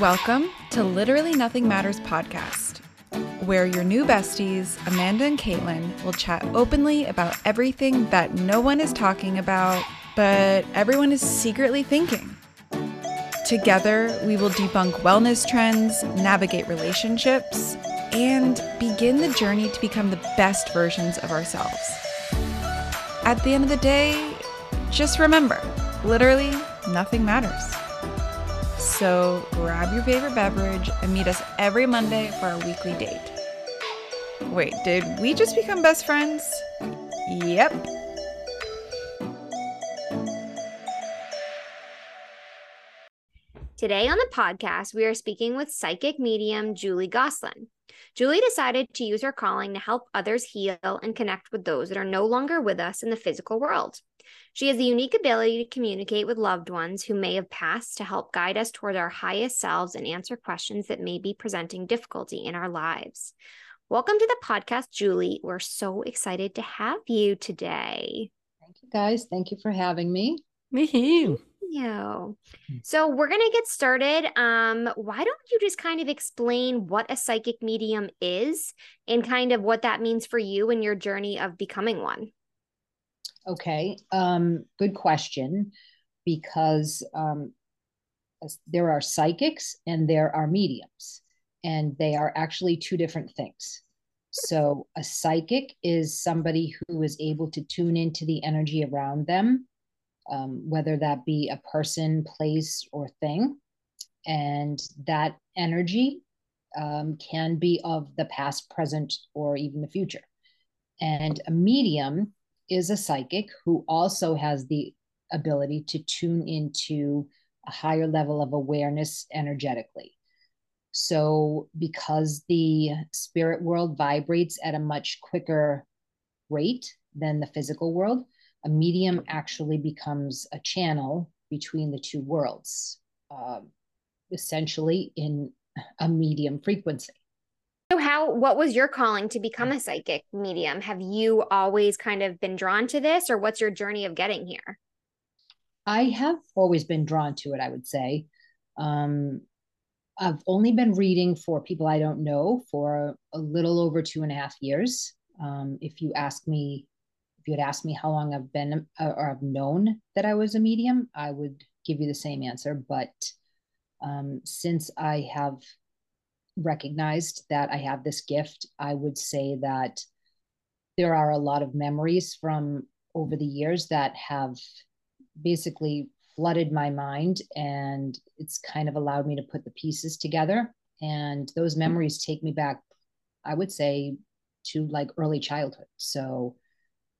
Welcome to Literally Nothing Matters podcast, where your new besties, Amanda and Caitlin, will chat openly about everything that no one is talking about, but everyone is secretly thinking. Together, we will debunk wellness trends, navigate relationships, and begin the journey to become the best versions of ourselves. At the end of the day, just remember literally nothing matters. So grab your favorite beverage and meet us every Monday for our weekly date. Wait, did we just become best friends? Yep. Today on the podcast, we are speaking with psychic medium Julie Gosselin. Julie decided to use her calling to help others heal and connect with those that are no longer with us in the physical world. She has the unique ability to communicate with loved ones who may have passed to help guide us toward our highest selves and answer questions that may be presenting difficulty in our lives. Welcome to the podcast, Julie. We're so excited to have you today. Thank you, guys. Thank you for having me. Me too you. So we're gonna get started. Um, why don't you just kind of explain what a psychic medium is and kind of what that means for you in your journey of becoming one? Okay, um, good question. Because um, there are psychics and there are mediums, and they are actually two different things. So, a psychic is somebody who is able to tune into the energy around them um, whether that be a person, place, or thing. And that energy um, can be of the past, present, or even the future. And a medium is a psychic who also has the ability to tune into a higher level of awareness energetically. So, because the spirit world vibrates at a much quicker rate than the physical world, a medium actually becomes a channel between the two worlds, uh, essentially in a medium frequency. So, how, what was your calling to become a psychic medium? Have you always kind of been drawn to this, or what's your journey of getting here? I have always been drawn to it, I would say. Um, I've only been reading for people I don't know for a little over two and a half years. Um, if you ask me if you had asked me how long I've been uh, or I've known that I was a medium, I would give you the same answer. But um, since I have recognized that I have this gift, I would say that there are a lot of memories from over the years that have basically flooded my mind and it's kind of allowed me to put the pieces together. And those mm-hmm. memories take me back i would say to like early childhood. So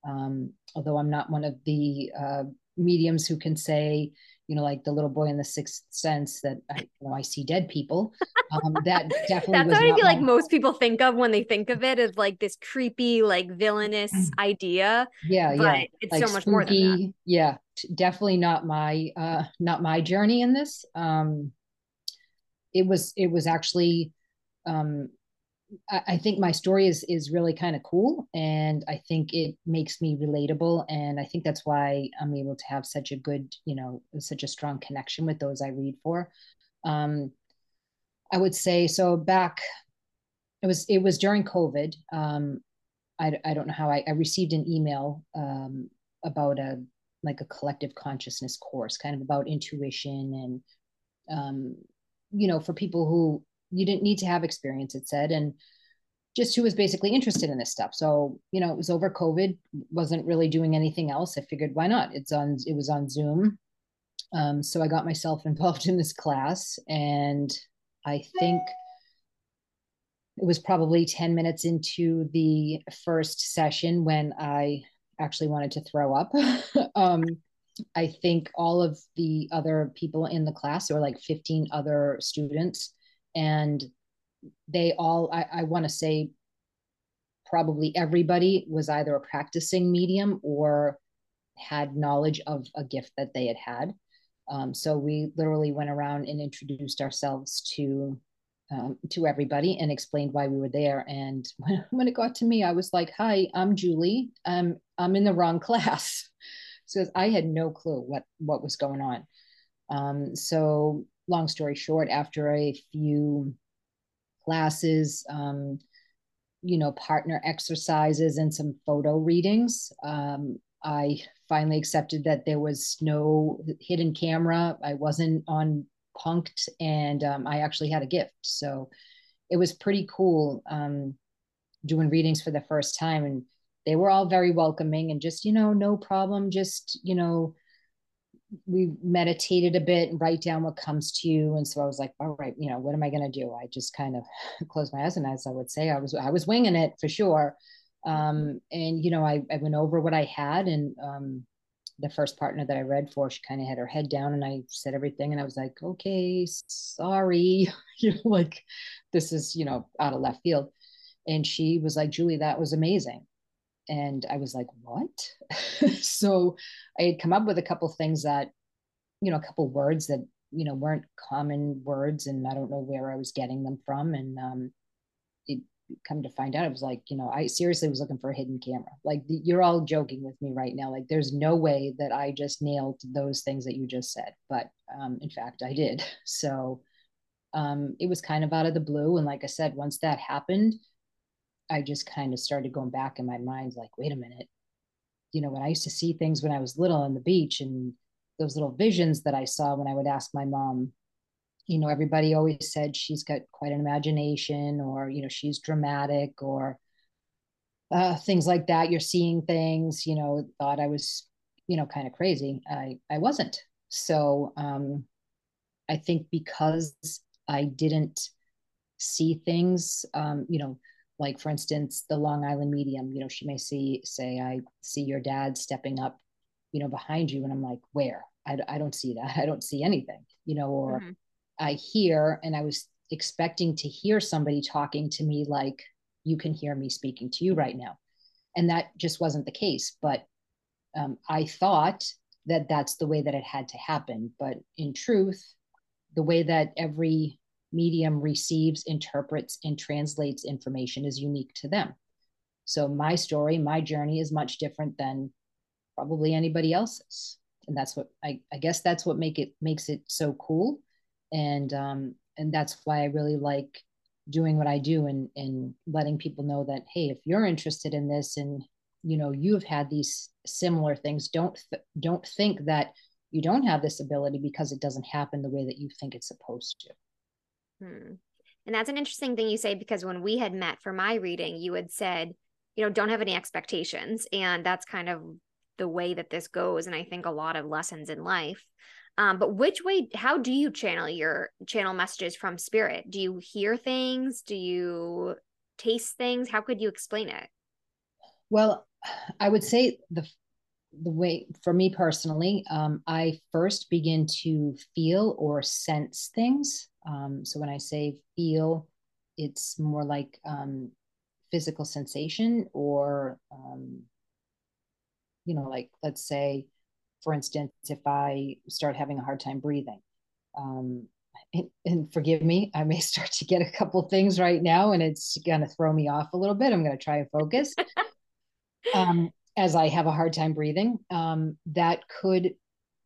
um, although I'm not one of the uh, mediums who can say, you know, like the little boy in the sixth sense that I, you know, I see dead people. Um, that definitely that's what I feel like most people think of when they think of it as like this creepy, like villainous idea. Yeah, but yeah, it's like so much spooky, more than that. Yeah, definitely not my uh, not my journey in this. Um, it was it was actually um, I think my story is is really kind of cool, and I think it makes me relatable, and I think that's why I'm able to have such a good, you know, such a strong connection with those I read for. Um, I would say so. Back, it was it was during COVID. Um, I I don't know how I, I received an email um, about a like a collective consciousness course, kind of about intuition and um, you know, for people who you didn't need to have experience, it said, and just who was basically interested in this stuff. So, you know, it was over COVID, wasn't really doing anything else. I figured why not? It's on, it was on Zoom. Um, so I got myself involved in this class and I think it was probably 10 minutes into the first session when I actually wanted to throw up. um, I think all of the other people in the class, there were like 15 other students, and they all i, I want to say probably everybody was either a practicing medium or had knowledge of a gift that they had had. Um, so we literally went around and introduced ourselves to um, to everybody and explained why we were there. And when, when it got to me i was like hi i'm julie. I'm i'm in the wrong class. So i had no clue what what was going on. Um, so long story short, after a few classes, um, you know, partner exercises and some photo readings, um, I finally accepted that there was no hidden camera. I wasn't on punked, and um, I actually had a gift. So it was pretty cool um, doing readings for the first time, and they were all very welcoming and just you know no problem, just you know we meditated a bit and write down what comes to you. And so i was like all right you know what am i going to do? I just kind of closed my eyes and as i would say i was i was winging it for sure. Um, and you know I, I went over what i had and um, the first partner that i read for she kind of had her head down and i said everything and i was like okay sorry. You know like this is you know out of left field. And she was like julie that was amazing and I was like, what? so I had come up with a couple things that, you know, a couple words that, you know, weren't common words and I don't know where I was getting them from. And um, it come to find out, it was like, you know, I seriously was looking for a hidden camera. Like the, you're all joking with me right now. Like there's no way that I just nailed those things that you just said. But um, in fact, I did. So um, it was kind of out of the blue. And like I said, once that happened, I just kind of started going back in my mind, like, wait a minute. You know, when I used to see things when I was little on the beach and those little visions that I saw when I would ask my mom, you know, everybody always said she's got quite an imagination or, you know, she's dramatic or uh, things like that. You're seeing things, you know, thought I was, you know, kind of crazy. I, I wasn't. So um, I think because I didn't see things, um, you know, like for instance the long island medium you know she may see say i see your dad stepping up you know behind you and i'm like where? I, I don't see that. I don't see anything you know or mm-hmm. i hear and i was expecting to hear somebody talking to me like you can hear me speaking to you right now. And that just wasn't the case but um, i thought that that's the way that it had to happen. But in truth the way that every medium receives, interprets, and translates information is unique to them. So my story, my journey is much different than probably anybody else's. And that's what I, I guess that's what make it makes it so cool. And um, and that's why I really like doing what I do and and letting people know that hey, if you're interested in this and you know you've had these similar things, don't th- don't think that you don't have this ability because it doesn't happen the way that you think it's supposed to. Hmm. And that's an interesting thing you say because when we had met for my reading, you had said, you know, don't have any expectations. And that's kind of the way that this goes. And I think a lot of lessons in life. Um, but which way, how do you channel your channel messages from spirit? Do you hear things? Do you taste things? How could you explain it? Well, I would say the the way for me personally, um, I first begin to feel or sense things. Um, so when I say feel, it's more like um, physical sensation or, um, you know, like let's say, for instance, if I start having a hard time breathing, um, and, and, forgive me, I may start to get a couple things right now and it's going to throw me off a little bit. I'm going to try and focus. as I have a hard time breathing, um, that could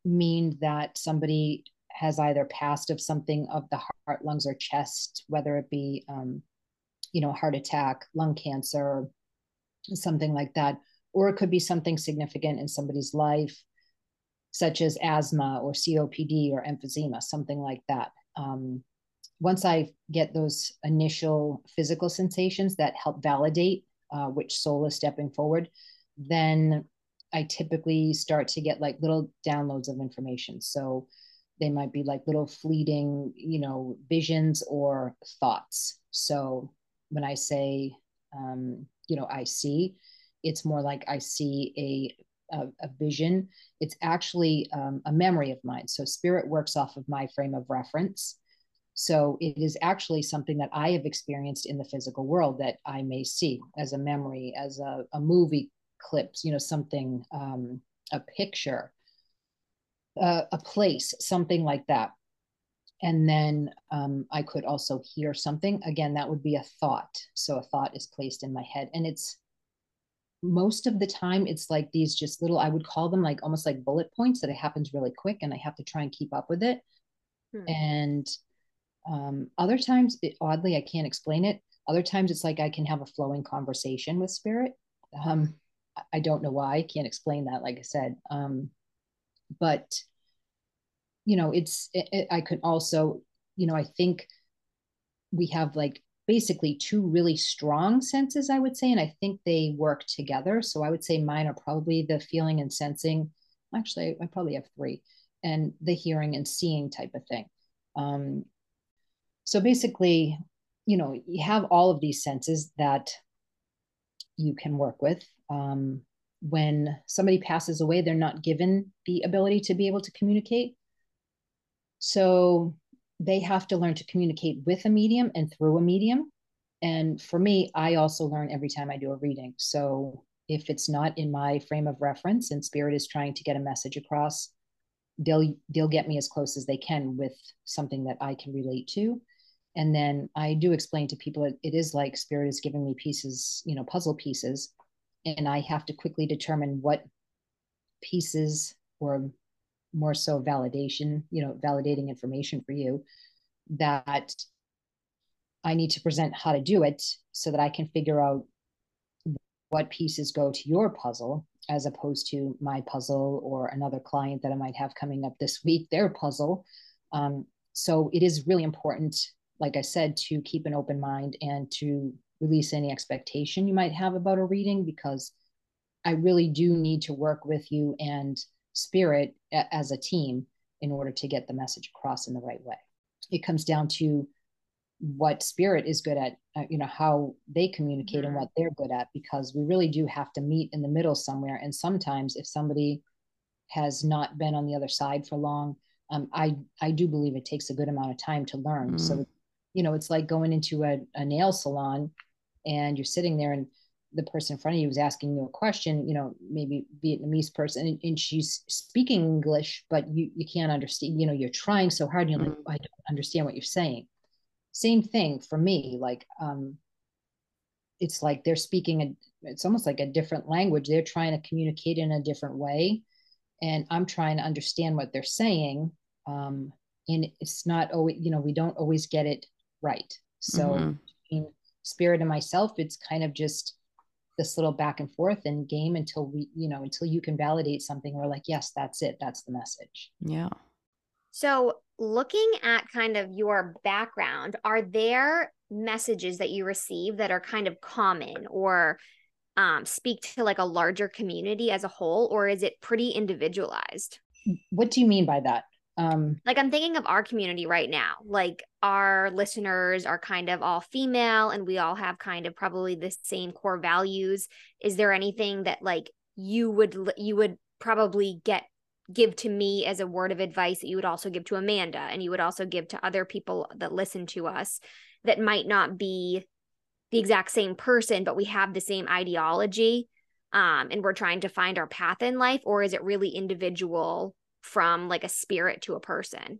mean that somebody has either passed of something of the heart, lungs, or chest, whether it be, um, you know, heart attack, lung cancer, something like that, or it could be something significant in somebody's life, such as asthma or COPD or emphysema, something like that. Um, once I get those initial physical sensations that help validate uh, which soul is stepping forward, then I typically start to get like little downloads of information. So they might be like little fleeting you know visions or thoughts. So when i say um, you know i see it's more like i see a a, a vision. It's actually um, a memory of mine. So spirit works off of my frame of reference. So it is actually something that i have experienced in the physical world that i may see as a memory as a, a movie clips you know something um, a picture uh, a place, something like that. And then um, I could also hear something. Again, that would be a thought. So a thought is placed in my head. And it's most of the time, it's like these just little, I would call them like almost like bullet points that it happens really quick and I have to try and keep up with it. Hmm. And um, other times, it, oddly, I can't explain it. Other times, it's like I can have a flowing conversation with spirit. Um, I don't know why. I can't explain that, like I said. Um, but you know, it's. It, it, I could also, you know, I think we have like basically two really strong senses, I would say, and I think they work together. So I would say mine are probably the feeling and sensing. Actually, I probably have three, and the hearing and seeing type of thing. Um, so basically, you know, you have all of these senses that you can work with. Um, when somebody passes away, they're not given the ability to be able to communicate. So they have to learn to communicate with a medium and through a medium. And for me, I also learn every time I do a reading. So if it's not in my frame of reference and spirit is trying to get a message across, they'll they'll get me as close as they can with something that I can relate to. And then I do explain to people it, it is like spirit is giving me pieces, you know, puzzle pieces, and I have to quickly determine what pieces or more so validation, you know, validating information for you that I need to present how to do it so that I can figure out what pieces go to your puzzle as opposed to my puzzle or another client that I might have coming up this week, their puzzle. Um, so it is really important, like I said, to keep an open mind and to release any expectation you might have about a reading because I really do need to work with you and spirit as a team in order to get the message across in the right way. It comes down to what spirit is good at, uh, you know, how they communicate mm-hmm. and what they're good at, because we really do have to meet in the middle somewhere. And sometimes if somebody has not been on the other side for long, um, I, I do believe it takes a good amount of time to learn. Mm-hmm. So, you know, it's like going into a, a nail salon and you're sitting there and the person in front of you is asking you a question, you know, maybe Vietnamese person, and, and, she's speaking English, but you you can't understand. You know, you're trying so hard, and you're mm-hmm. like, I don't understand what you're saying. Same thing for me. Like, um, it's like they're speaking a. It's almost like a different language. They're trying to communicate in a different way, and I'm trying to understand what they're saying. Um, and it's not always, you know, we don't always get it right. So, mm-hmm. spirit and myself, it's kind of just this little back and forth and game until we you know until you can validate something. We're like yes that's it. That's the message. Yeah. So looking at kind of your background are there messages that you receive that are kind of common or um, speak to like a larger community as a whole or is it pretty individualized? What do you mean by that um like i'm thinking of our community right now. Like our listeners are kind of all female and we all have kind of probably the same core values. Is there anything that like you would you would probably get give to me as a word of advice that you would also give to Amanda and you would also give to other people that listen to us that might not be the exact same person but we have the same ideology um, and we're trying to find our path in life? Or is it really individual from like a spirit to a person.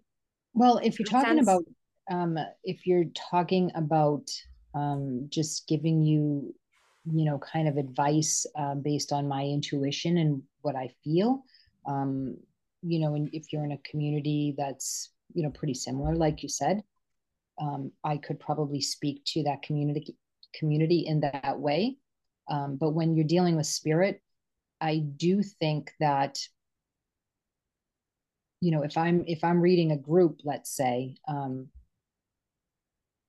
Well, if you're talking sense? about um, if you're talking about um, just giving you, you know, kind of advice uh, based on my intuition and what I feel, um, you know, and if you're in a community that's you know pretty similar, like you said, um, I could probably speak to that community community in that way. Um, but when you're dealing with spirit, I do think that you know if i'm if i'm reading a group let's say um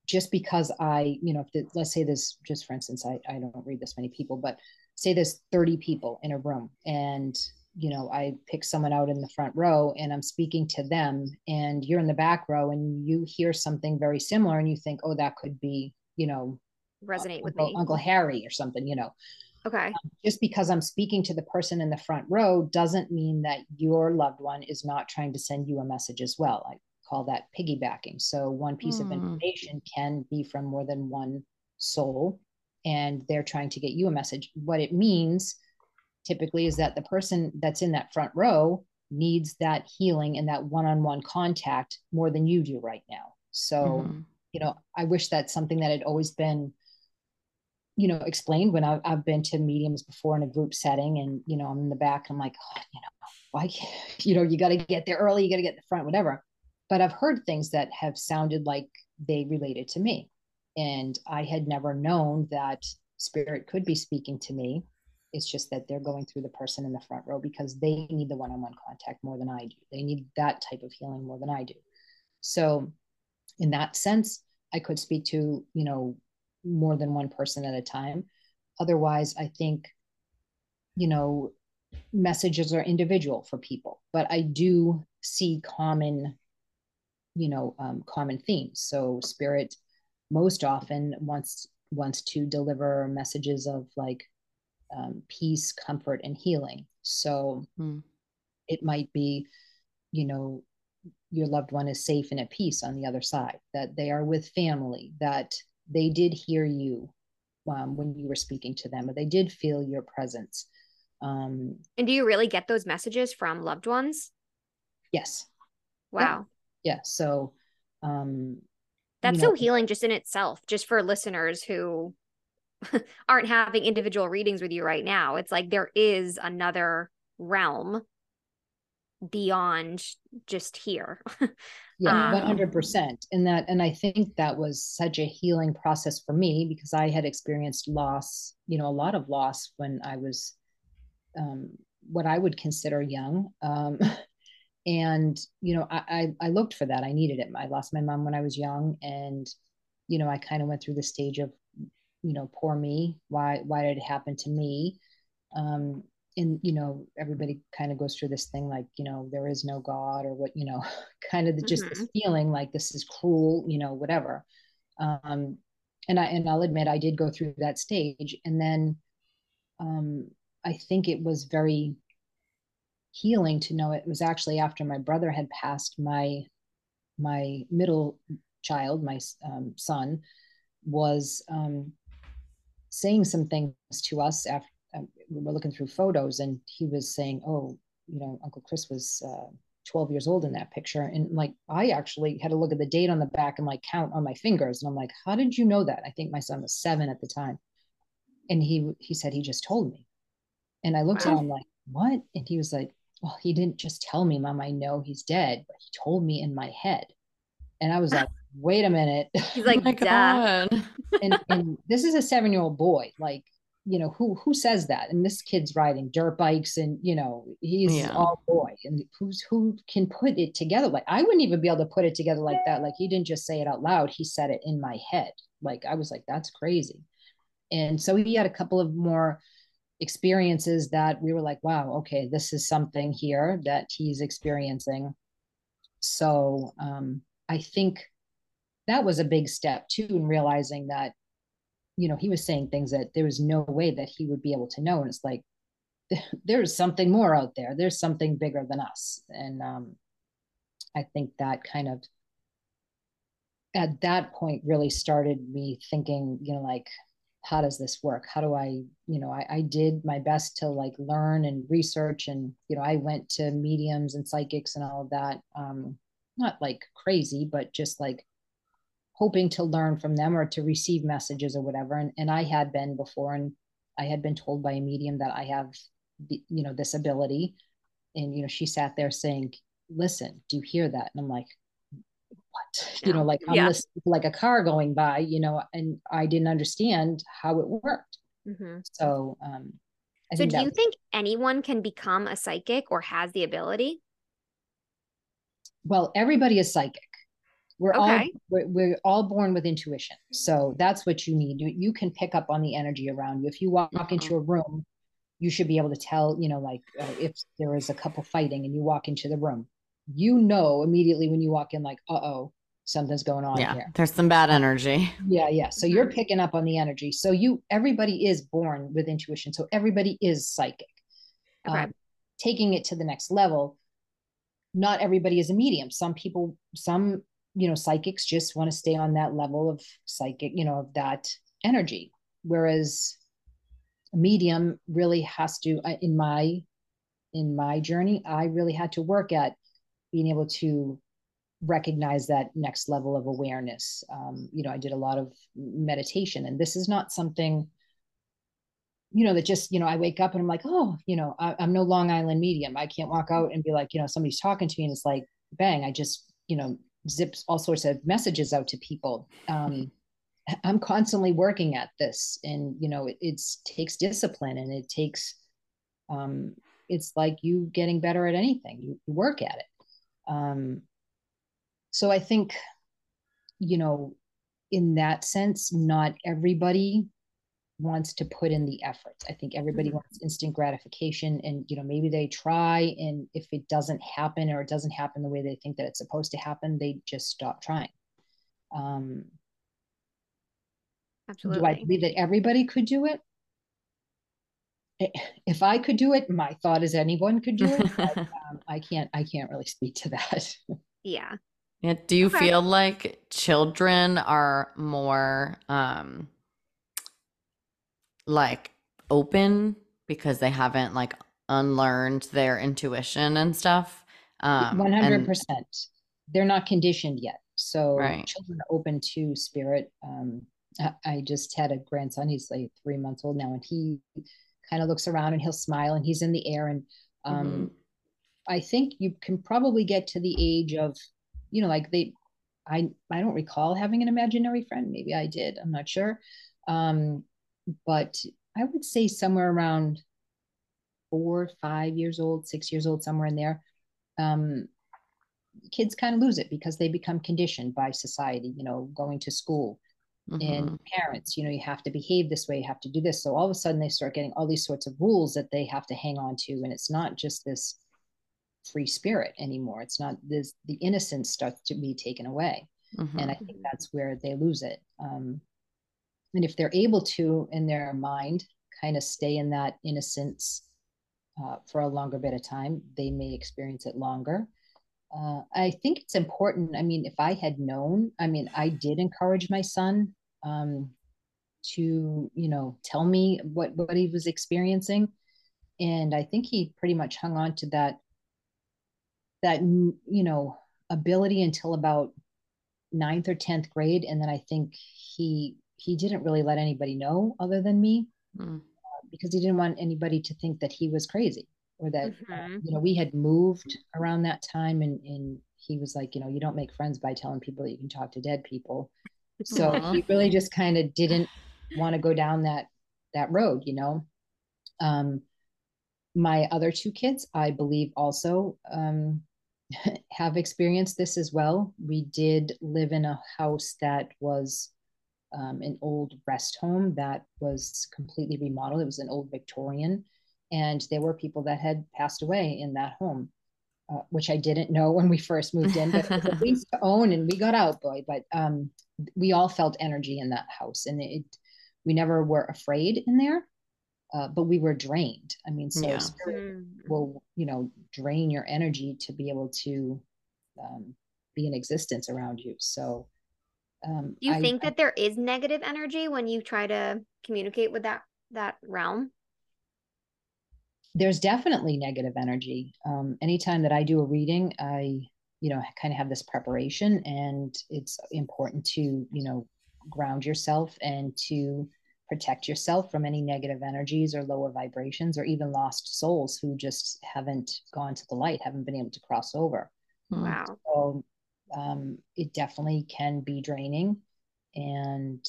just because i you know if the, let's say there's just for instance I, I don't read this many people but say there's 30 people in a room and you know i pick someone out in the front row and i'm speaking to them and you're in the back row and you hear something very similar and you think oh that could be you know resonate with me. Uncle harry or something you know Okay. Um, just because I'm speaking to the person in the front row doesn't mean that your loved one is not trying to send you a message as well. I call that piggybacking. So one piece mm. of information can be from more than one soul and they're trying to get you a message. What it means typically is that the person that's in that front row needs that healing and that one-on-one contact more than you do right now. So, mm-hmm. you know, I wish that's something that had always been you know, explained when I, have been to mediums before in a group setting and, you know, I'm in the back, I'm like, oh, you know, why, you know, you got to get there early, you got to get the front, whatever. but I've heard things that have sounded like they related to me. And I had never known that spirit could be speaking to me. It's just that they're going through the person in the front row because they need the one on one contact more than I do. They need that type of healing more than I do. So, in that sense, I could speak to, you know, more than one person at a time. Otherwise, I think, you know, messages are individual for people, but I do see common, you know, um, common themes. So, spirit most often wants wants to deliver messages of like um, peace, comfort, and healing. So mm. it might be, you know, your loved one is safe and at peace on the other side, that they are with family, that they did hear you um, when you were speaking to them, or they did feel your presence. Um, and do you really get those messages from loved ones? Yes. Wow. Yeah. yeah. So, um, that's so healing just in itself, just for listeners who aren't having individual readings with you right now. It's like there is another realm beyond just here. yeah, one hundred percent. And that, and I think that was such a healing process for me because I had experienced loss, you know, a lot of loss when I was um, what I would consider young. Um, and you know I, I, I looked for that i needed it i lost my mom when i was young and you know i kind of went through the stage of you know poor me why why did it happen to me um and you know everybody kind of goes through this thing like you know there is no god or what you know kind of the, just mm-hmm. this feeling like this is cruel you know whatever um and i and i'll admit i did go through that stage and then um i think it was very healing to know it was actually after my brother had passed my my middle child my um, son was um, saying some things to us after um, we were looking through photos and he was saying oh you know uncle chris was uh, 12 years old in that picture and like i actually had to look at the date on the back and like count on my fingers and i'm like how did you know that i think my son was seven at the time and he he said he just told me and i looked wow. at him like what and he was like well, he didn't just tell me, Mom, I know he's dead, but he told me in my head. And I was like, wait a minute. He's like, oh God. and, and this is a seven year old boy. Like, you know, who who says that? And this kid's riding dirt bikes and, you know, he's yeah. all boy. And who's who can put it together? Like, I wouldn't even be able to put it together like that. Like, he didn't just say it out loud, he said it in my head. Like, I was like, that's crazy. And so he had a couple of more experiences that we were like, wow, okay, this is something here that he's experiencing. So um, I think that was a big step too in realizing that, you know, he was saying things that there was no way that he would be able to know. And it's like, there's something more out there. There's something bigger than us. And um, I think that kind of, at that point, really started me thinking, you know, like, how does this work how do i you know I, I, did my best to like learn and research and you know i went to mediums and psychics and all of that um not like crazy but just like hoping to learn from them or to receive messages or whatever and, and i had been before and i had been told by a medium that i have the, you know this ability and you know she sat there saying listen do you hear that? And i'm like what? You know like i'm yeah. like a car going by you know and i didn't understand how it worked. Mm-hmm. so um I so do you was- think anyone can become a psychic or has the ability? Well everybody is psychic we're okay. all we're, we're, all born with intuition so that's what you need you, you can pick up on the energy around you if you walk mm-hmm. into a room you should be able to tell you know like uh, if there is a couple fighting and you walk into the room you know immediately when you walk in, like, uh oh, something's going on yeah, here. There's some bad energy. Yeah, yeah. So you're picking up on the energy. So you, everybody is born with intuition. So everybody is psychic. Okay. Um, taking it to the next level, not everybody is a medium. Some people, some, you know, psychics just want to stay on that level of psychic, you know, of that energy. Whereas a medium really has to, uh, in my, in my journey, I really had to work at being able to recognize that next level of awareness. Um, you know, I did a lot of meditation, and this is not something, you know, that just, you know, I wake up and I'm like, oh, you know, I, am no Long Island medium. I can't walk out and be like, you know, somebody's talking to me and it's like, bang, I just you know zips all sorts of messages out to people. Um, i'm constantly working at this and you know it it's, takes discipline and it takes um, it's like you getting better at anything. You, you work at it. Um, so i think you know in that sense not everybody wants to put in the effort. I think everybody mm-hmm. wants instant gratification and you know maybe they try and if it doesn't happen or it doesn't happen the way they think that it's supposed to happen, they just stop trying. Um Absolutely. Do I believe that everybody could do it? If I could do it, my thought is anyone could do it. but, um, I can't. I can't really speak to that. Yeah. Yeah. Do you okay. feel like children are more um like open because they haven't like unlearned their intuition and stuff. Um, 100%. And, They're not conditioned yet. So right. children are open to spirit. Um, I just had a grandson. He's like three months old now, and he kind of looks around and he'll smile and he's in the air. And um, mm-hmm. I think you can probably get to the age of, you know, like they, I I don't recall having an imaginary friend. Maybe I did. I'm not sure. Um, but I would say somewhere around four, five years old, six years old, somewhere in there. Um, kids kind of lose it because they become conditioned by society, you know, going to school mm-hmm. and parents, you know, you have to behave this way, you have to do this. So all of a sudden they start getting all these sorts of rules that they have to hang on to. And it's not just this free spirit anymore. It's not this, the innocence starts to be taken away. Mm-hmm. And I think that's where they lose it. Um, and if they're able to in their mind kind of stay in that innocence uh, for a longer bit of time they may experience it longer. Uh, i think it's important i mean if i had known i mean i did encourage my son um, to you know tell me what what he was experiencing. And i think he pretty much hung on to that that you know ability until about ninth or 10th grade. And then i think he he didn't really let anybody know other than me mm. uh, because he didn't want anybody to think that he was crazy or that mm-hmm. uh, you know we had moved around that time and and he was like you know you don't make friends by telling people that you can talk to dead people so Aww. he really just kind of didn't want to go down that that road you know um my other two kids i believe also um have experienced this as well we did live in a house that was um, an old rest home that was completely remodeled. It was an old Victorian, and there were people that had passed away in that home, uh, which I didn't know when we first moved in. But at least to own, and we got out, boy. But um, we all felt energy in that house, and it we never were afraid in there. Uh, but we were drained. I mean, so yeah. spirit mm. will, you know, drain your energy to be able to um, be in existence around you. So um, do you I, think that there is negative energy when you try to communicate with that that realm? There's definitely negative energy. Um, anytime that i do a reading i you know kind of have this preparation and it's important to you know ground yourself and to protect yourself from any negative energies or lower vibrations or even lost souls who just haven't gone to the light haven't been able to cross over. Wow. So um, it definitely can be draining and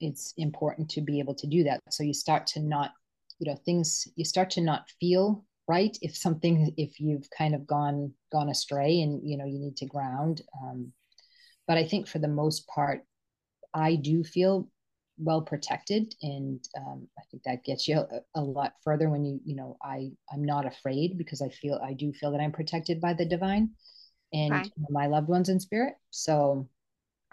it's important to be able to do that. So you start to not you know things you start to not feel right if something if you've kind of gone gone astray and you know you need to ground um, but i think for the most part i do feel well protected and um, i think that gets you a, a, lot further when you you know i i'm not afraid because i feel i do feel that i'm protected by the divine and okay. my loved ones in spirit. So,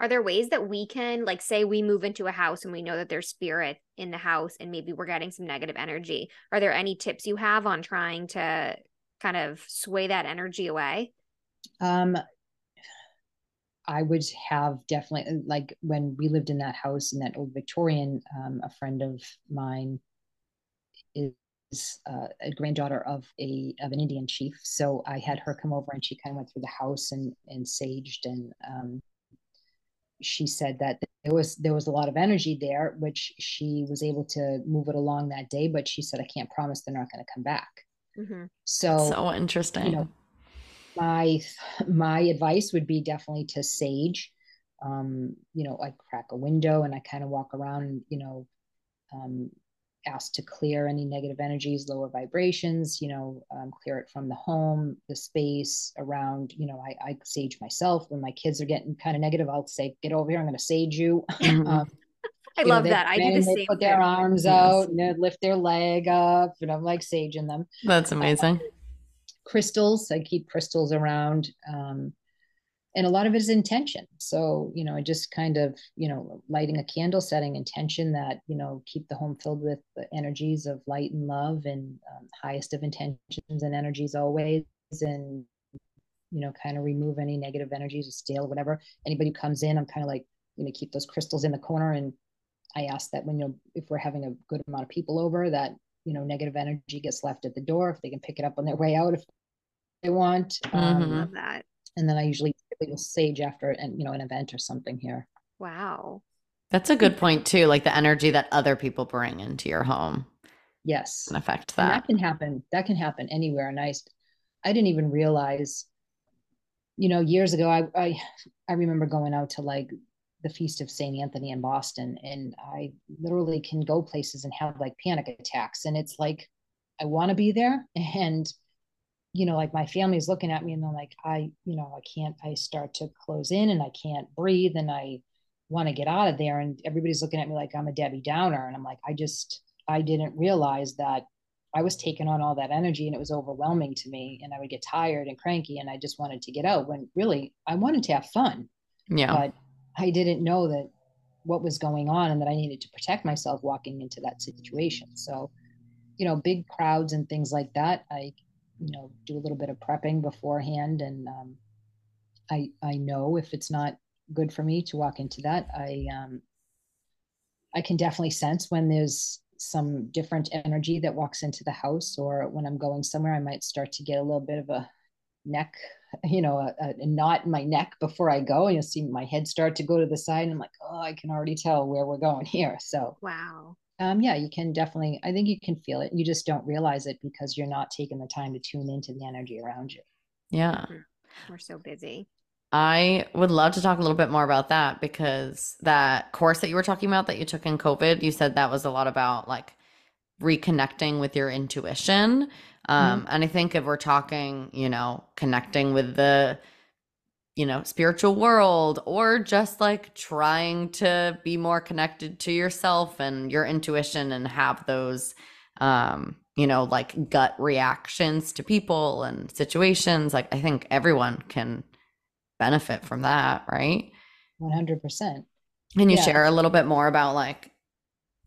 are there ways that we can, like, say we move into a house and we know that there's spirit in the house and maybe we're getting some negative energy? Are there any tips you have on trying to kind of sway that energy away? Um, I would have definitely like when we lived in that house in that old Victorian. Um, a friend of mine is uh, a granddaughter of a of an Indian chief. So I had her come over and she kind of went through the house and and saged and um, she said that there was there was a lot of energy there, which she was able to move it along that day. But she said I can't promise they're not going to come back. Mm-hmm. So so interesting. You know, my my advice would be definitely to sage um you know i crack a window and i kind of walk around you know um ask to clear any negative energies lower vibrations you know um, clear it from the home the space around you know I, I sage myself when my kids are getting kind of negative i'll say get over here i'm going to sage you um, I you love they that. I do the they same. put their arms Yes. out and they lift their leg up and i'm like saging them That's amazing. crystals. I keep crystals around. Um, and a lot of it is intention. So, you know, just kind of, you know, lighting a candle, setting intention that, you know, keep the home filled with the energies of light and love and um, highest of intentions and energies always. And, you know, kind of remove any negative energies or stale, or whatever. Anybody who comes in, I'm kind of like, you know, keep those crystals in the corner. And I ask that when you, if we're having a good amount of people over, that, you know, negative energy gets left at the door. If they can pick it up on their way out, if they want. Um, Mhm. Love that. and then I usually typically will sage after and you know an event or something here. Wow. That's a good point too. Like the energy that other people bring into your home Yes, can affect and that. that can happen. That can happen anywhere. And I, I didn't even realize, you know, years ago I I I remember going out to like the feast of Saint Anthony in Boston, and I literally can go places and have like panic attacks, and it's like I want to be there, and you know, like my family's looking at me and they're like, I, you know, I can't, I start to close in and I can't breathe and I want to get out of there. And everybody's looking at me like I'm a Debbie Downer. And I'm like, I just, I didn't realize that I was taking on all that energy and it was overwhelming to me. And I would get tired and cranky and I just wanted to get out when really I wanted to have fun. Yeah. But I didn't know that what was going on and that I needed to protect myself walking into that situation. So, you know, big crowds and things like that, I you know do a little bit of prepping beforehand. And um, i i know if it's not good for me to walk into that i um i can definitely sense when there's some different energy that walks into the house or when i'm going somewhere i might start to get a little bit of a neck you know a, a knot in my neck before i go. And you'll see my head start to go to the side and i'm like oh i can already tell where we're going here. So Wow. Um, yeah, you can definitely. I think you can feel it. You just don't realize it because you're not taking the time to tune into the energy around you. yeah. We're so busy. I would love to talk a little bit more about that because that course that you were talking about that you took in COVID, you said that was a lot about like reconnecting with your intuition. Um, and I think if we're talking, you know, connecting with the, you know, spiritual world or just like trying to be more connected to yourself and your intuition and have those, um, you know, like gut reactions to people and situations, like I think everyone can benefit from that, right? One hundred percent. Can you Yeah. share a little bit more about like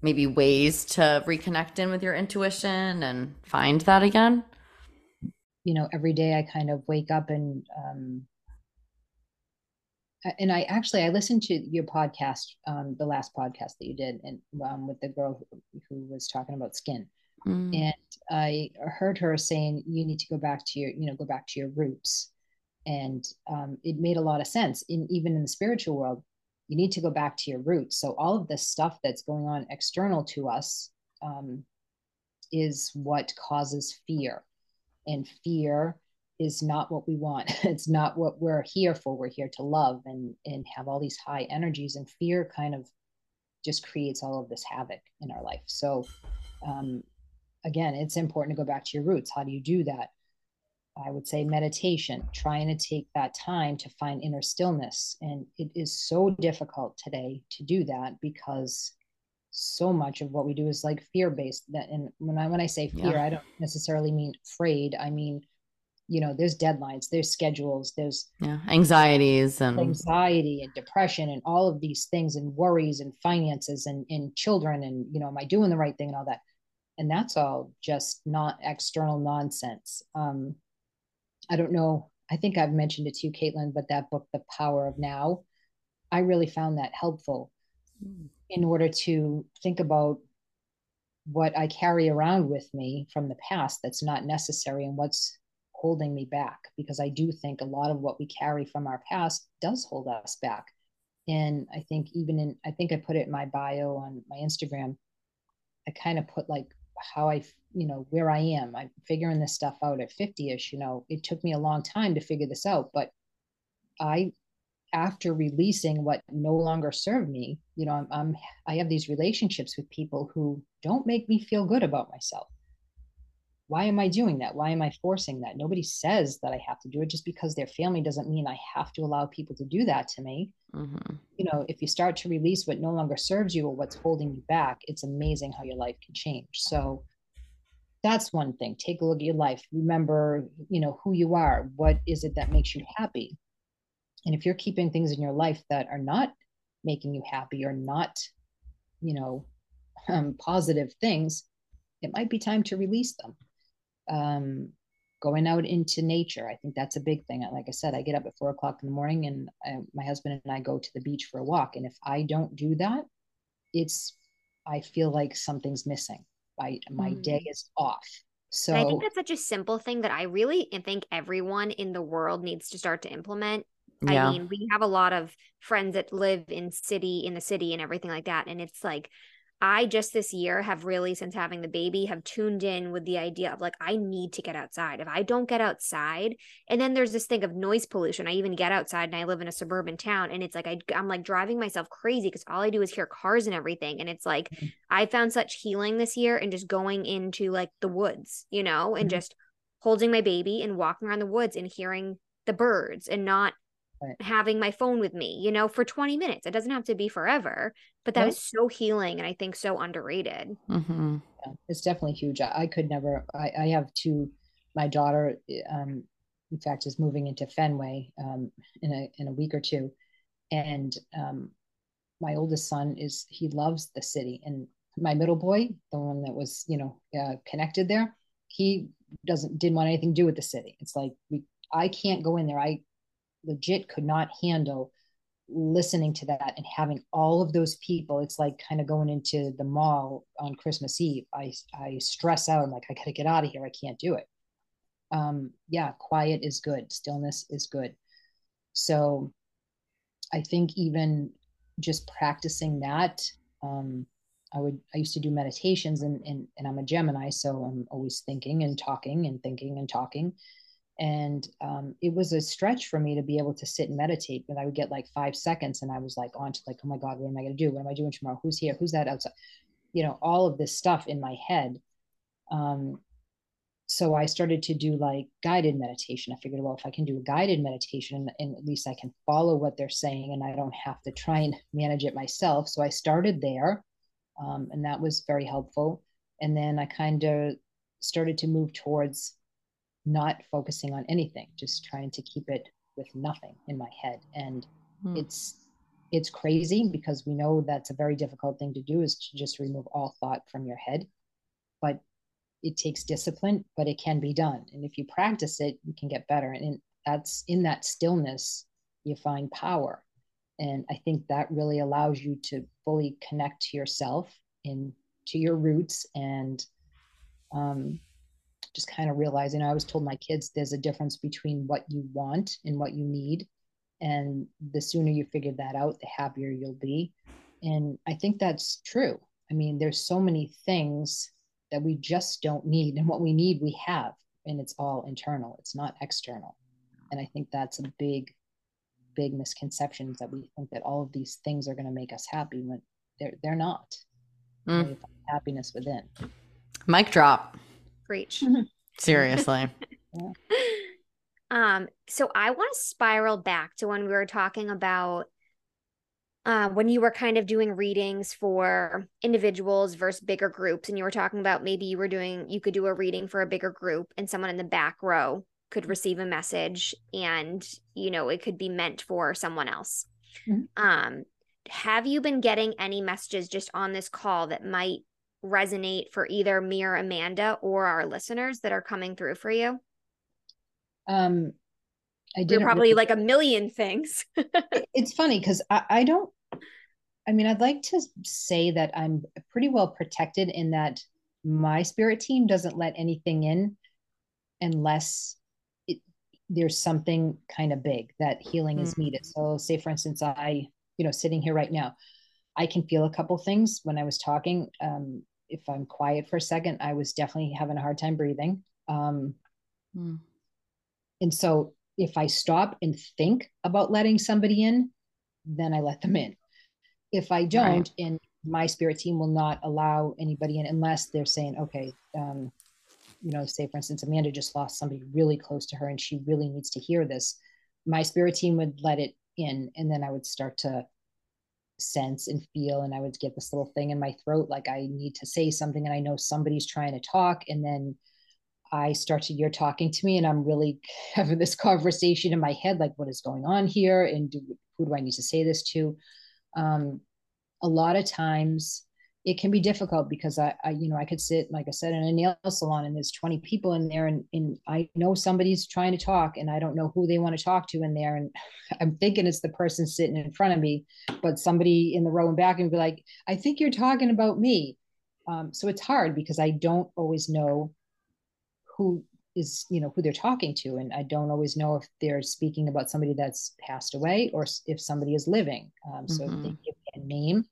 maybe ways to reconnect in with your intuition and find that again? You know, every day I kind of wake up and um, and I actually I listened to your podcast, um, the last podcast that you did, and um, with the girl who, who was talking about skin, Mm. and I heard her saying you need to go back to your you know go back to your roots, and um, it made a lot of sense. In even in the spiritual world, you need to go back to your roots. So all of this stuff that's going on external to us um, is what causes fear, and fear is not what we want. It's not what we're here for. We're here to love and and have all these high energies, and fear kind of just creates all of this havoc in our life. So um, again, it's important to go back to your roots. How do you do that? I would say meditation, trying to take that time to find inner stillness. And it is so difficult today to do that because so much of what we do is like fear based that and when I when I say fear, Yeah. I don't necessarily mean afraid. I mean, you know, there's deadlines, there's schedules, there's Yeah. Anxieties and anxiety and depression and all of these things and worries and finances and, and children and you know am i doing the right thing and all that and that's all just not external nonsense um i don't know i think i've mentioned it to you caitlin but that book the power of now i really found that helpful in order to think about what i carry around with me from the past that's not necessary and what's holding me back because I do think a lot of what we carry from our past does hold us back. And I think even in, I think I put it in my bio on my Instagram. I kind of put like how I, you know, where I am. I'm figuring this stuff out at 50ish, you know, it took me a long time to figure this out, but I after releasing what no longer served me, you know, I'm, I'm I have these relationships with people who don't make me feel good about myself. Why am I doing that? Why am I forcing that? Nobody says that I have to do it just because their family doesn't mean I have to allow people to do that to me. Mm-hmm. You know, if you start to release what no longer serves you or what's holding you back, it's amazing how your life can change. So that's one thing. Take a look at your life. Remember, you know, who you are. What is it that makes you happy? And if you're keeping things in your life that are not making you happy or not, you know, um, positive things, it might be time to release them. Um, going out into nature, I think that's a big thing. Like I said, I get up at four o'clock in the morning and I, my husband and I go to the beach for a walk. And if I don't do that, it's, I feel like something's missing. I, my mm. day is off. So and I think that's such a simple thing that I really think everyone in the world needs to start to implement yeah. I mean, we have a lot of friends that live in city in the city and everything like that. And it's like I just this year have really, since having the baby, have tuned in with the idea of like, I need to get outside. If I don't get outside, and then there's this thing of noise pollution. I even get outside and I live in a suburban town, and it's like I, I'm like driving myself crazy because all I do is hear cars and everything. And it's like, mm-hmm. I found such healing this year and just going into like the woods, you know, and mm-hmm. just holding my baby and walking around the woods and hearing the birds and not right. having my phone with me, you know, for 20 minutes. It doesn't have to be forever, but that nope. is so healing and I think so underrated. Mm-hmm. Yeah, it's definitely huge. I, I could never, I, I, have two, my daughter, um, in fact, is moving into Fenway um, in a in a week or two, and um, my oldest son is he loves the city, and my middle boy, the one that was you know uh, connected there, he doesn't didn't want anything to do with the city. It's like we I can't go in there. I legit could not handle listening to that and having all of those people it's like kind of going into the mall on christmas eve. I i stress out i'm like i gotta get out of here i can't do it. Um yeah quiet is good stillness is good. So i think even just practicing that um i would i used to do meditations and and, and i'm a gemini so i'm always thinking and talking and thinking and talking and um, it was a stretch for me to be able to sit and meditate but i would get like five seconds and i was like on to like oh my god what am i going to do? What am i doing tomorrow? Who's here? Who's that outside? You know all of this stuff in my head um, so i started to do like guided meditation. I figured well if i can do a guided meditation and, at least i can follow what they're saying and i don't have to try and manage it myself so i started there um, and that was very helpful and then i kind of started to move towards not focusing on anything, just trying to keep it with nothing in my head. And hmm. it's it's crazy because we know that's a very difficult thing to do is to just remove all thought from your head. But it takes discipline, but it can be done. And if you practice it, you can get better. And that's in that stillness, you find power. And I think that really allows you to fully connect to yourself and to your roots and um, just kind of realizing I always told my kids there's a difference between what you want and what you need. And the sooner you figure that out, the happier you'll be. And I think that's true. I mean, there's so many things that we just don't need. And what we need, we have. And it's all internal, it's not external. And I think that's a big, big misconception that we think that all of these things are going to make us happy when they're, they're not. Mm. Happiness within. Mic drop. Preach. Seriously. um, so I want to spiral back to when we were talking about uh, when you were kind of doing readings for individuals versus bigger groups, and you were talking about maybe you were doing, you could do a reading for a bigger group, and someone in the back row could receive a message, and you know it could be meant for someone else. Mm-hmm. Um, have you been getting any messages just on this call that might resonate for either me or Amanda or our listeners that are coming through for you? Um, I did probably really... like a million things. it's funny because I, I don't. I mean, I'd like to say that I'm pretty well protected in that my spirit team doesn't let anything in unless it, there's something kind of big that healing mm. is needed. So, say for instance, I, you know, sitting here right now, I can feel a couple things when I was talking. Um, if I'm quiet for a second, I was definitely having a hard time breathing. Um, mm. And so if I stop and think about letting somebody in, then I let them in. If I don't, right. and my spirit team will not allow anybody in unless they're saying, okay, um, you know, say for instance, Amanda just lost somebody really close to her and she really needs to hear this. My spirit team would let it in, and then I would start to sense and feel, and I would get this little thing in my throat, like I need to say something, and I know somebody's trying to talk, and then I start to, you're talking to me, and I'm really having this conversation in my head, like what is going on here, and do, who do I need to say this to? Um, a lot of times it can be difficult because I, I, you know, I could sit, like I said, in a nail salon and there's 20 people in there and, and I know somebody's trying to talk and I don't know who they want to talk to in there. And I'm thinking it's the person sitting in front of me, but somebody in the row and back and be like, I think you're talking about me. Um, so it's hard because I don't always know who is, you know, who they're talking to. And I don't always know if they're speaking about somebody that's passed away or if somebody is living. Um, so mm-hmm. if they give me a name,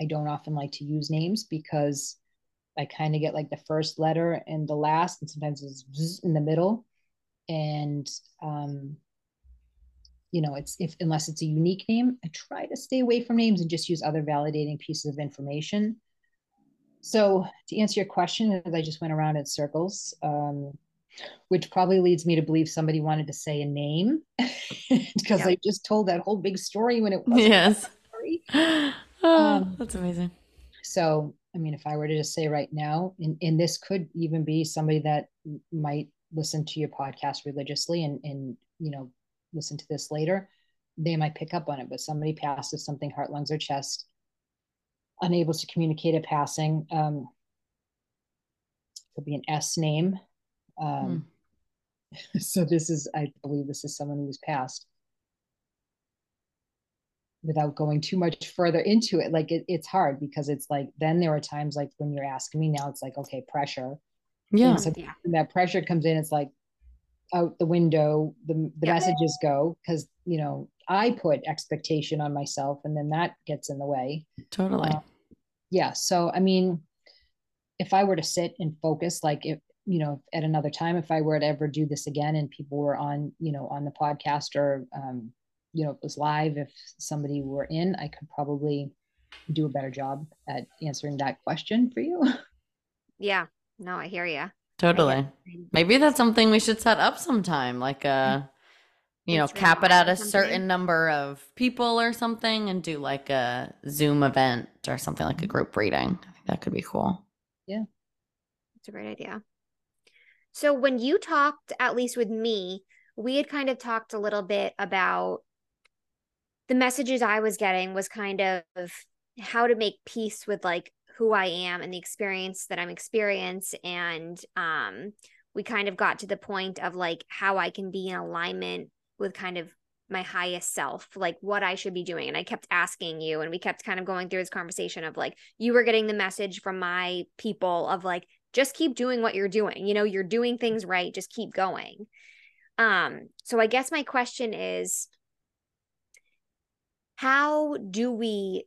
I don't often like to use names because I kind of get like the first letter and the last, and sometimes it's in the middle. And, um, you know, it's if unless it's a unique name, I try to stay away from names and just use other validating pieces of information. So, to answer your question, as I just went around in circles, um, which probably leads me to believe somebody wanted to say a name because yeah. I just told that whole big story when it was yes. Oh, um, that's amazing. So, I mean, if I were to just say right now, and, and this could even be somebody that might listen to your podcast religiously and, and, you know, listen to this later, they might pick up on it. But somebody passes something heart, lungs, or chest, unable to communicate a passing. Um, could be an S name. Um, mm. So this is, I believe, this is someone who's passed without going too much further into it like it, it's hard because it's like then there are times like when you're asking me now it's like okay pressure yeah so yeah. that pressure comes in it's like out the window the, the yeah. messages go because you know i put expectation on myself and then that gets in the way totally uh, yeah so i mean if i were to sit and focus like if you know at another time if i were to ever do this again and people were on you know on the podcast or um, you know, it was live, if somebody were in, I could probably do a better job at answering that question for you. Yeah. No, I hear you. Totally. Maybe that's something we should set up sometime, like a, uh, you know, cap it at a certain number of people or something and do like a Zoom event or something like a mm-hmm. group reading. I think that could be cool. Yeah. That's a great idea. So when you talked, at least with me, we had kind of talked a little bit about the messages I was getting was kind of how to make peace with like who I am and the experience that I'm experiencing. And um, we kind of got to the point of like how I can be in alignment with kind of my highest self, like what I should be doing. And I kept asking you, and we kept kind of going through this conversation of like, you were getting the message from my people of like, just keep doing what you're doing. You know, you're doing things right, just keep going. Um, so I guess my question is how do we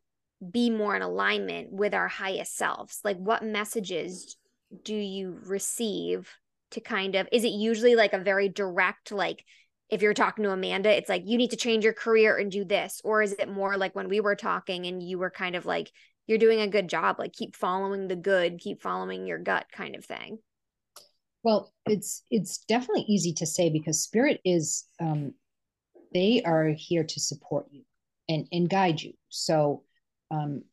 be more in alignment with our highest selves? Like, what messages do you receive to kind of, is it usually like a very direct, like, if you're talking to Amanda, it's like, you need to change your career and do this? Or is it more like when we were talking and you were kind of like, you're doing a good job, like, keep following the good, keep following your gut kind of thing? Well, it's it's definitely easy to say because spirit is um they are here to support you and and guide you. So um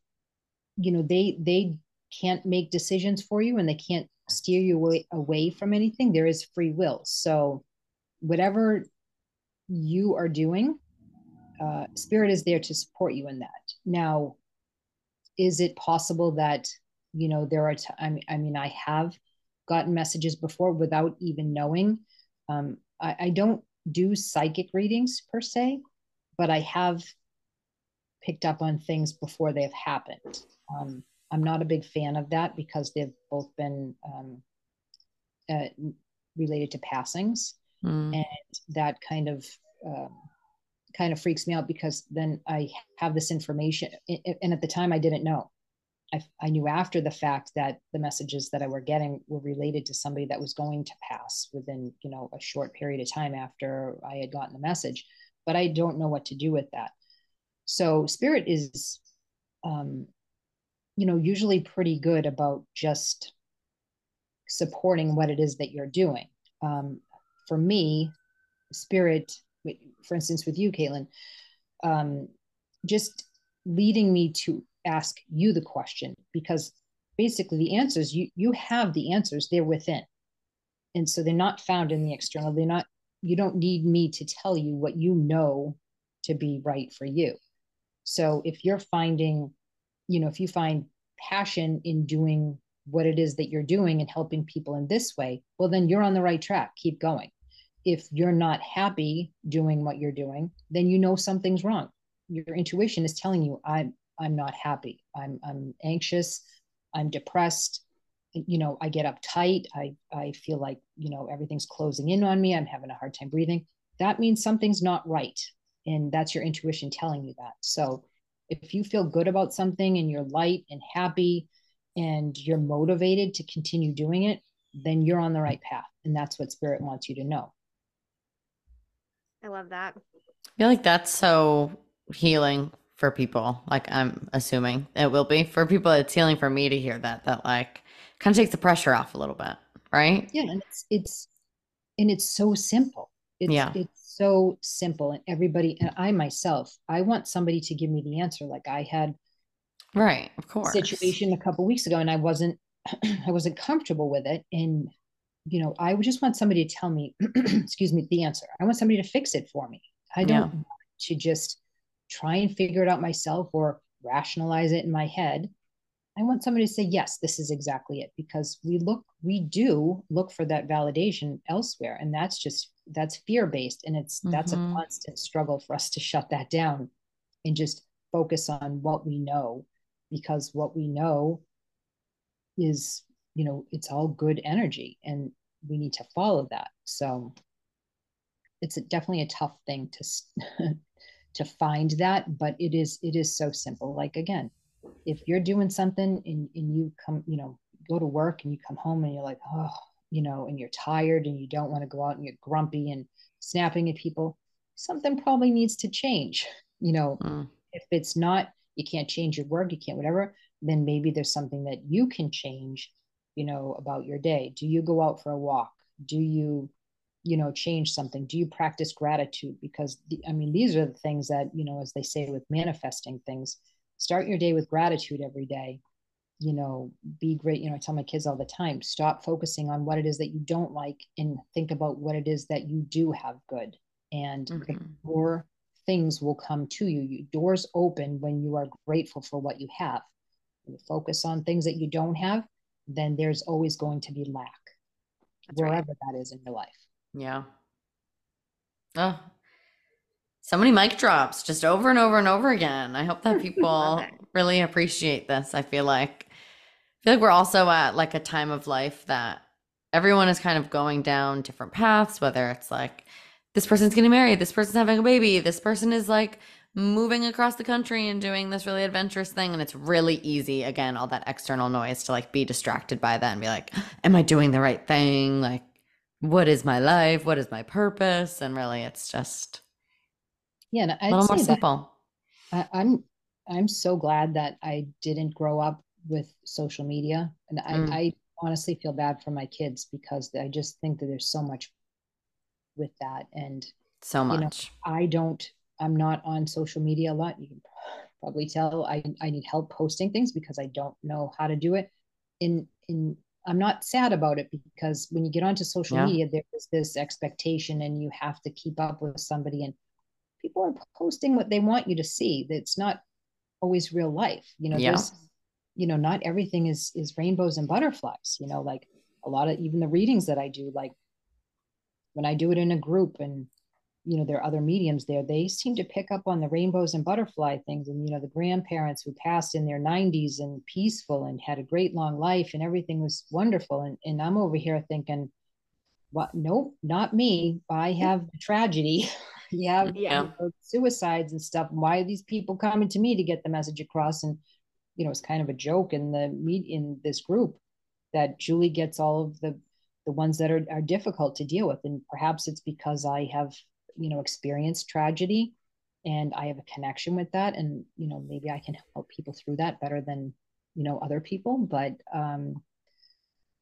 you know they they can't make decisions for you and they can't steer you away, away from anything. There is free will. So whatever you are doing uh, spirit is there to support you in that. Now is it possible that you know there are t- I, mean, I mean i have gotten messages before without even knowing. Um, I, I don't do psychic readings per se but i have picked up on things before they've happened. Um, I'm not a big fan of that because they've both been um, uh, related to passings, mm. and that kind of um, kind of freaks me out because then I have this information, and at the time I didn't know. I, I knew after the fact that the messages that I were getting were related to somebody that was going to pass within, you know, a short period of time after I had gotten the message. But I don't know what to do with that. So spirit is, um, you know, usually pretty good about just supporting what it is that you're doing. Um, for me, spirit, for instance, with you, Caitlin, um, just leading me to ask you the question because basically the answers you you have the answers. They're within. And so they're not found in the external. They're not you don't need me to tell you what you know to be right for you so if you're finding you know if you find passion in doing what it is that you're doing and helping people in this way well then you're on the right track. Keep going. If you're not happy doing what you're doing then you know something's wrong. Your intuition is telling you i'm i'm not happy. I'm i'm anxious. I'm depressed. You know i get uptight. I i feel like you know everything's closing in on me. I'm having a hard time breathing. That means something's not right and that's your intuition telling you that so if you feel good about something and you're light and happy and you're motivated to continue doing it then you're on the right path and that's what spirit wants you to know i love that i feel like that's so healing for people. Like I'm assuming it will be for people. It's healing for me to hear that. That like kind of takes the pressure off a little bit, right? Yeah, and it's it's and it's so simple. It's, yeah, it's so simple, and everybody and I myself, I want somebody to give me the answer. Like I had, right, of course, situation a couple weeks ago, and I wasn't I wasn't comfortable with it, and you know I just want somebody to tell me, excuse me, the answer. I want somebody to fix it for me. I don't yeah. to just try and figure it out myself or rationalize it in my head. I want somebody to say, yes, this is exactly it. Because we look, we do look for that validation elsewhere. And that's just, that's fear based. And it's, mm-hmm. that's a mm-hmm. constant struggle for us to shut that down and just focus on what we know. Because what we know is, you know, it's all good energy and we need to follow that. So it's a, definitely a tough thing to to find that but it is it is so simple like again if you're doing something and, and you come you know go to work and you come home and you're like oh you know and you're tired and you don't want to go out and you're grumpy and snapping at people something probably needs to change. You know mm. if it's not you can't change your work you can't whatever then maybe there's something that you can change you know about your day. Do you go out for a walk? Do you you know change something? Do you practice gratitude? Because the, i mean these are the things that you know as they say with manifesting things start your day with gratitude every day you know be great you know i tell my kids all the time stop focusing on what it is that you don't like and think about what it is that you do have good and mm-hmm. more things will come to you. you doors open when you are grateful for what you have when you focus on things that you don't have then there's always going to be lack That's wherever right. that is in your life yeah. Oh, so many mic drops just over and over and over again. I hope that people really appreciate this. I feel like feel like we're also at like a time of life that everyone is kind of going down different paths, whether it's like this person's getting married, this person's having a baby, this person is like moving across the country and doing this really adventurous thing and it's really easy again all that external noise to like be distracted by that and be like am i doing the right thing like what is my life? What is my purpose? And really, it's just yeah, a little more simple. I, I'm I'm so glad that I didn't grow up with social media, and mm. I, I honestly feel bad for my kids because I just think that there's so much with that, and so much. You know, I don't. I'm not on social media a lot. You can probably tell I I need help posting things because I don't know how to do it. In in I'm not sad about it because when you get onto social yeah. media, there's this expectation and you have to keep up with somebody and people are posting what they want you to see. That's not always real life. You know, yeah. there's you know, not everything is is rainbows and butterflies, you know, like a lot of even the readings that I do, like when I do it in a group and you know there are other mediums there they seem to pick up on the rainbows and butterfly things. And you know the grandparents who passed in their 90s and peaceful and had a great long life and everything was wonderful. And, and i'm over here thinking what? Nope not me. I have tragedy. You have yeah. you know, suicides and stuff. Why are these people coming to me to get the message across? And you know, it's kind of a joke in the meet in this group that Julie gets all of the the ones that are, are difficult to deal with. And perhaps it's because I have, you know, experienced tragedy and I have a connection with that. And, you know, maybe I can help people through that better than, you know, other people. But um,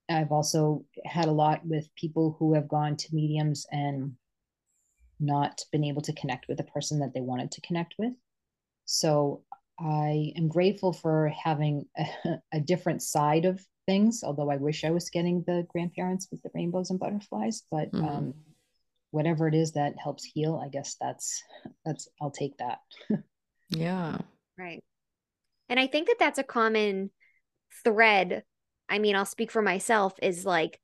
I've also had a lot with people who have gone to mediums and not been able to connect with the person that they wanted to connect with. So I am grateful for having a, a different side of things, although I wish I was getting the grandparents with the rainbows and butterflies, but mm-hmm. um, whatever it is that helps heal, I guess that's, that's, I'll take that. yeah. Right. And I think that that's a common thread. I mean, I'll speak for myself is like,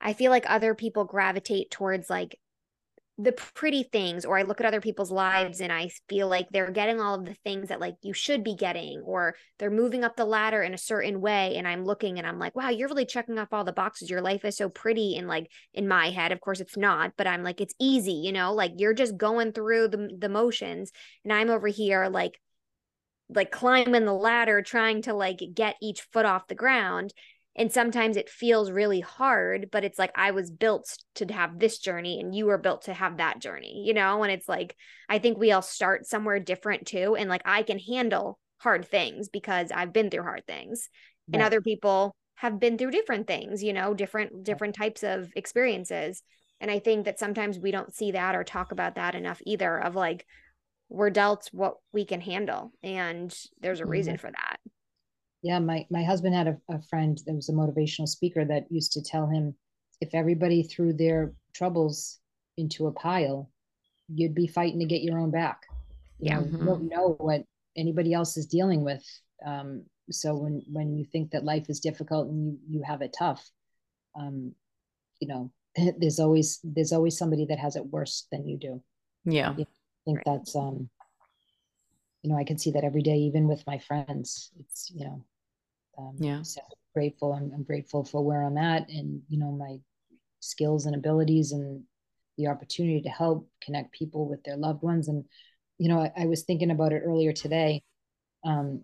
I feel like other people gravitate towards like the pretty things or i look at other people's lives and i feel like they're getting all of the things that like you should be getting or they're moving up the ladder in a certain way and i'm looking and i'm like wow you're really checking off all the boxes. Your life is so pretty and like in my head of course it's not but i'm like it's easy you know like you're just going through the the motions and i'm over here like like climbing the ladder trying to like get each foot off the ground and sometimes it feels really hard but it's like i was built to have this journey and you were built to have that journey you know and it's like i think we all start somewhere different too and like i can handle hard things because i've been through hard things right. and other people have been through different things you know different different types of experiences and i think that sometimes we don't see that or talk about that enough either of like we're dealt what we can handle and there's a reason mm-hmm. for that yeah my my husband had a, a friend that was a motivational speaker that used to tell him if everybody threw their troubles into a pile you'd be fighting to get your own back you yeah know, mm-hmm. you don't know what anybody else is dealing with um, so when when you think that life is difficult and you you have it tough um, you know there's always there's always somebody that has it worse than you do yeah i think right. that's um you know i can see that every day even with my friends it's you know um, yeah. so grateful I'm, I'm grateful for where i'm at and you know my skills and abilities and the opportunity to help connect people with their loved ones. And you know i, I was thinking about it earlier today. Um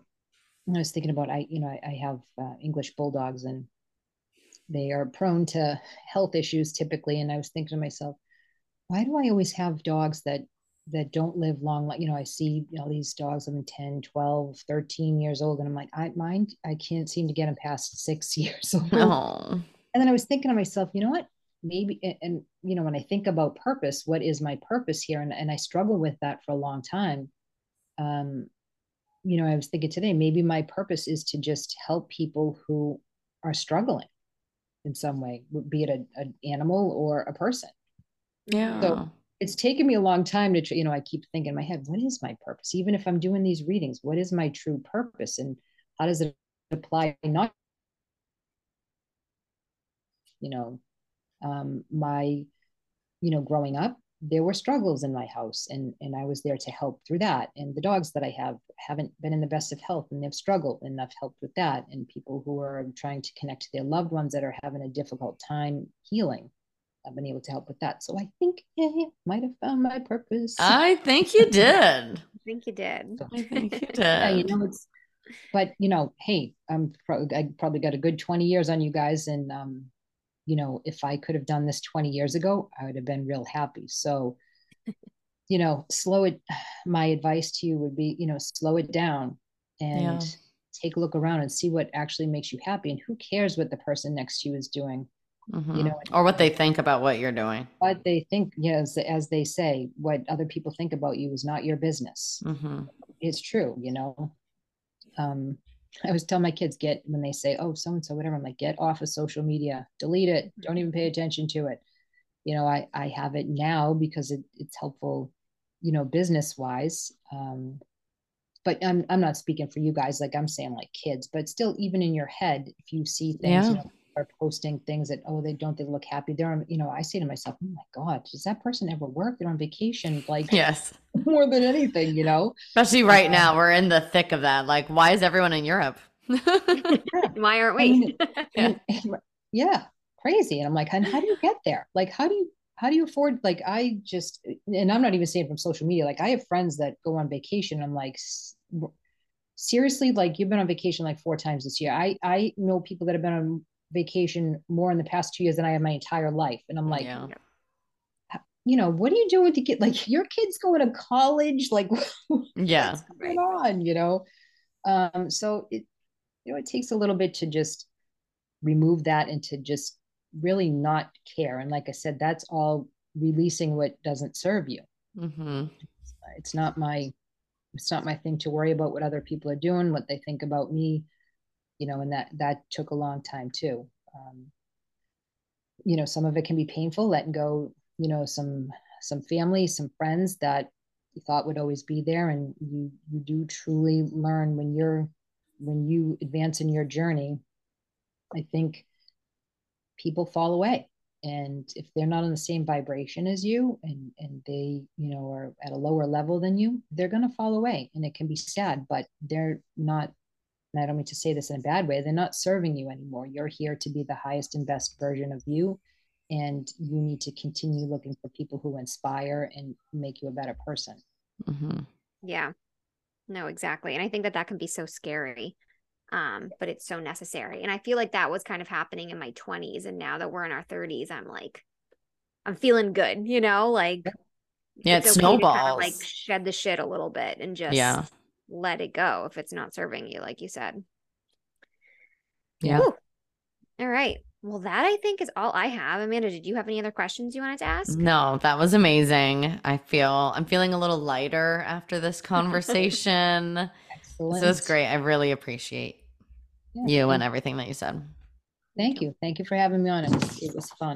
i was thinking about i you know i, I have uh, english bulldogs and they are prone to health issues typically. And i was thinking to myself why do i always have dogs that that don't live long like you know i see you know these dogs living 10 12 13 years old and i'm like i mind i can't seem to get them past six years old. Aww. and then i was thinking to myself you know what? Maybe and, and, you know when i think about purpose what is my purpose here? And, and i struggle with that for a long time. Um you know i was thinking today maybe my purpose is to just help people who are struggling in some way be it an animal or a person. Yeah. so it's taken me a long time to you know i keep thinking in my head what is my purpose? Even if i'm doing these readings what is my true purpose? And how does it apply not you know um my you know growing up there were struggles in my house and and i was there to help through that. And the dogs that i have haven't been in the best of health and they've struggled and i've helped with that. And people who are trying to connect to their loved ones that are having a difficult time healing I've been able to help with that. So I think yeah, yeah might have found my purpose. I think you did. I think you did. I think you did. Yeah, you know, it's, but you know, hey, I'm pro- I probably got a good 20 years on you guys. And, um, you know, if I could have done this 20 years ago, I would have been real happy. So, you know, slow it. My advice to you would be, you know, slow it down and yeah. take a look around and see what actually makes you happy. And who cares what the person next to you is doing? Mm-hmm. you know, or what they think about what you're doing. What they think, yes, as they say, what other people think about you is not your business. Mm-hmm. It's true, you know. Um, I always tell my kids get when they say, "Oh, so and so, whatever." I'm like, "Get off of social media, delete it, don't even pay attention to it." You know, I I have it now because it, it's helpful, you know, business wise. Um, but I'm I'm not speaking for you guys. Like I'm saying, like kids, but still, even in your head, if you see things, yeah. you know, are posting things that oh they don't they look happy. They're on you know i say to myself oh my god does that person ever work? They're on vacation like yes. more than anything you know? Especially right um, now we're in the thick of that. Like why is everyone in europe? Why aren't we? And, and, yeah crazy. And i'm like and how do you get there? Like how do you how do you afford like i just and i'm not even saying from social media. Like i have friends that go on vacation. I'm like seriously, like you've been on vacation like four times this year. I I know people that have been on vacation more in the past two years than I have my entire life, and I'm like, Yeah. you know, what are you doing to get like your kids going to college? Like, Yeah. what's going on? You know, um, so it you know it takes a little bit to just remove that and to just really not care. And like I said, that's all releasing what doesn't serve you. Mm-hmm. It's not my it's not my thing to worry about what other people are doing, what they think about me, you know, and that that took a long time too. Um, you know, some of it can be painful, letting go, you know, some some family, some friends that you thought would always be there, and you you do truly learn when you're when you advance in your journey. I think people fall away and if they're not on the same vibration as you and and they you know are at a lower level than you they're going to fall away and it can be sad but they're not and i don't mean to say this in a bad way they're not serving you anymore you're here to be the highest and best version of you and you need to continue looking for people who inspire and make you a better person hmm Yeah. No, exactly. And I think that that can be so scary. Um, but it's so necessary. And I feel like that was kind of happening in my 20s and now that we're in our 30s, I'm like I'm feeling good, you know, like Yeah, it okay to kinda, snowballs. like shed the shit a little bit and just Yeah. Let it go if it's not serving you like you said. Yeah. Whew. All right. Well, that I think is all I have. Amanda, did you have any other questions you wanted to ask? No, that was amazing. I feel I'm feeling a little lighter after this conversation. excellent This was great. I really appreciate Yeah, you thank- and everything that you said. thank you thank you for having me on it was, it was fun